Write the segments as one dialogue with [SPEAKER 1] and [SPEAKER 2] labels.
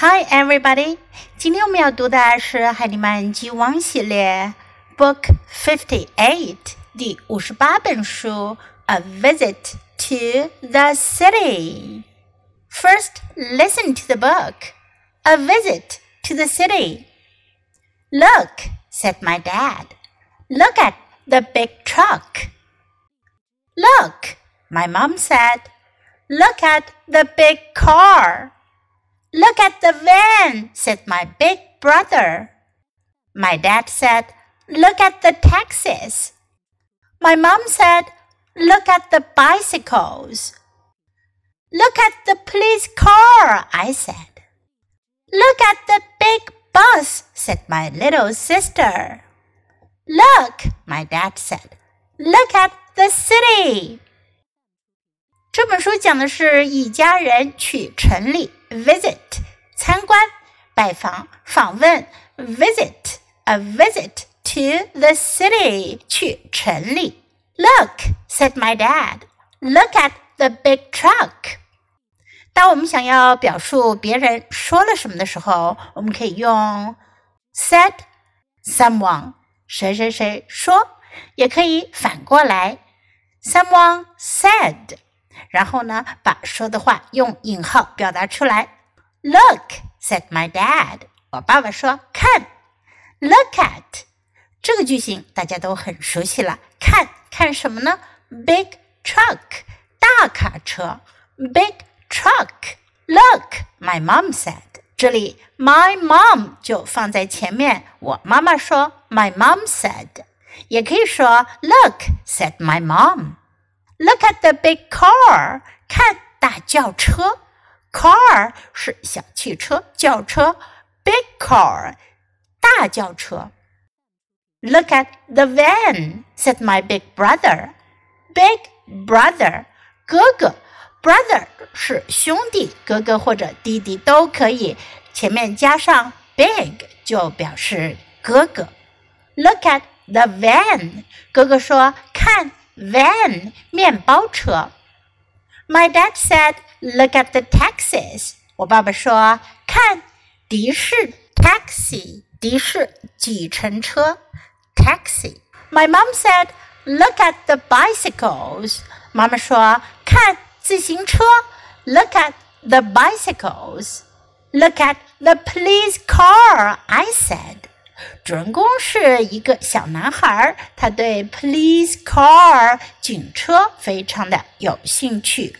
[SPEAKER 1] Hi, everybody！今天我们要读的是《海尼曼 G1》系列 Book Fifty Eight 第五十八本书《A Visit to the City》。First, listen to the book. A visit to the city. Look, said my dad. Look at the big truck. Look, my mom said. Look at the big car. Look at the van, said my big brother. My dad said, Look at the taxis. My mom said, Look at the bicycles. Look at the police car, I said. Look at the big bus, said my little sister. Look, my dad said. Look at the city. 这本书讲的是一家人去城里 visit 参观、拜访、访问 visit a visit to the city 去城里。Look, said my dad. Look at the big truck. 当我们想要表述别人说了什么的时候，我们可以用 said someone 谁谁谁说，也可以反过来 someone said。 然后呢，把说的话用引号表达出来。Look, said my dad。我爸爸说：“看。” Look at 这个句型大家都很熟悉了。看看什么呢？Big truck，大卡车。Big truck。Look, my mom said。这里 my mom 就放在前面。我妈妈说：“My mom said。”也可以说：“Look, said my mom。” Look at the big car，看大轿车。Car 是小汽车、轿车，big car 大轿车。Look at the van，said my big brother。Big brother 哥哥，brother 是兄弟，哥哥或者弟弟都可以，前面加上 big 就表示哥哥。Look at the van，哥哥说看。 van 面包车。My dad said, "Look at the taxis." 我爸爸说，看的士 taxi 的士计程车 taxi。My mom said, "Look at the bicycles." 妈妈说，看自行车 Look at the bicycles. Look at the police car. I said. 主人公是一个小男孩，他对 police car 警车非常的有兴趣。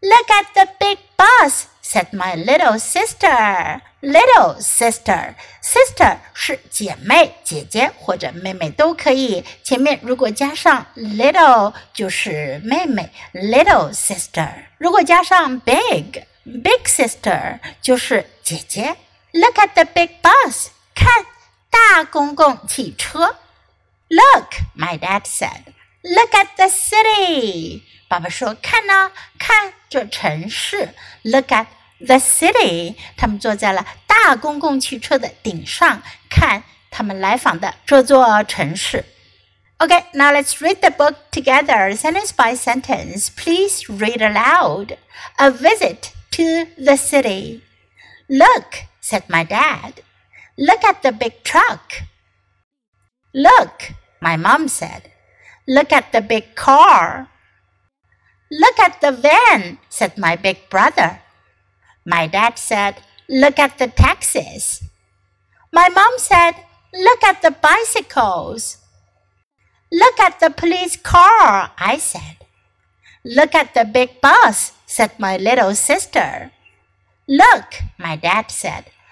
[SPEAKER 1] Look at the big bus, said my little sister. Little sister, sister 是姐妹、姐姐或者妹妹都可以。前面如果加上 little 就是妹妹，little sister。如果加上 big, big sister 就是姐姐。Look at the big bus，看。大公共汽车。Look, my dad said. Look at the city. 爸爸说：“看呢，看这城市。Look at the city。”他们坐在了大公共汽车的顶上，看他们来访的这座城市。Okay, now let's read the book together, sentence by sentence. Please read aloud. A visit to the city. Look, said my dad. Look at the big truck. Look, my mom said. Look at the big car. Look at the van, said my big brother. My dad said, Look at the taxis. My mom said, Look at the bicycles. Look at the police car, I said. Look at the big bus, said my little sister. Look, my dad said.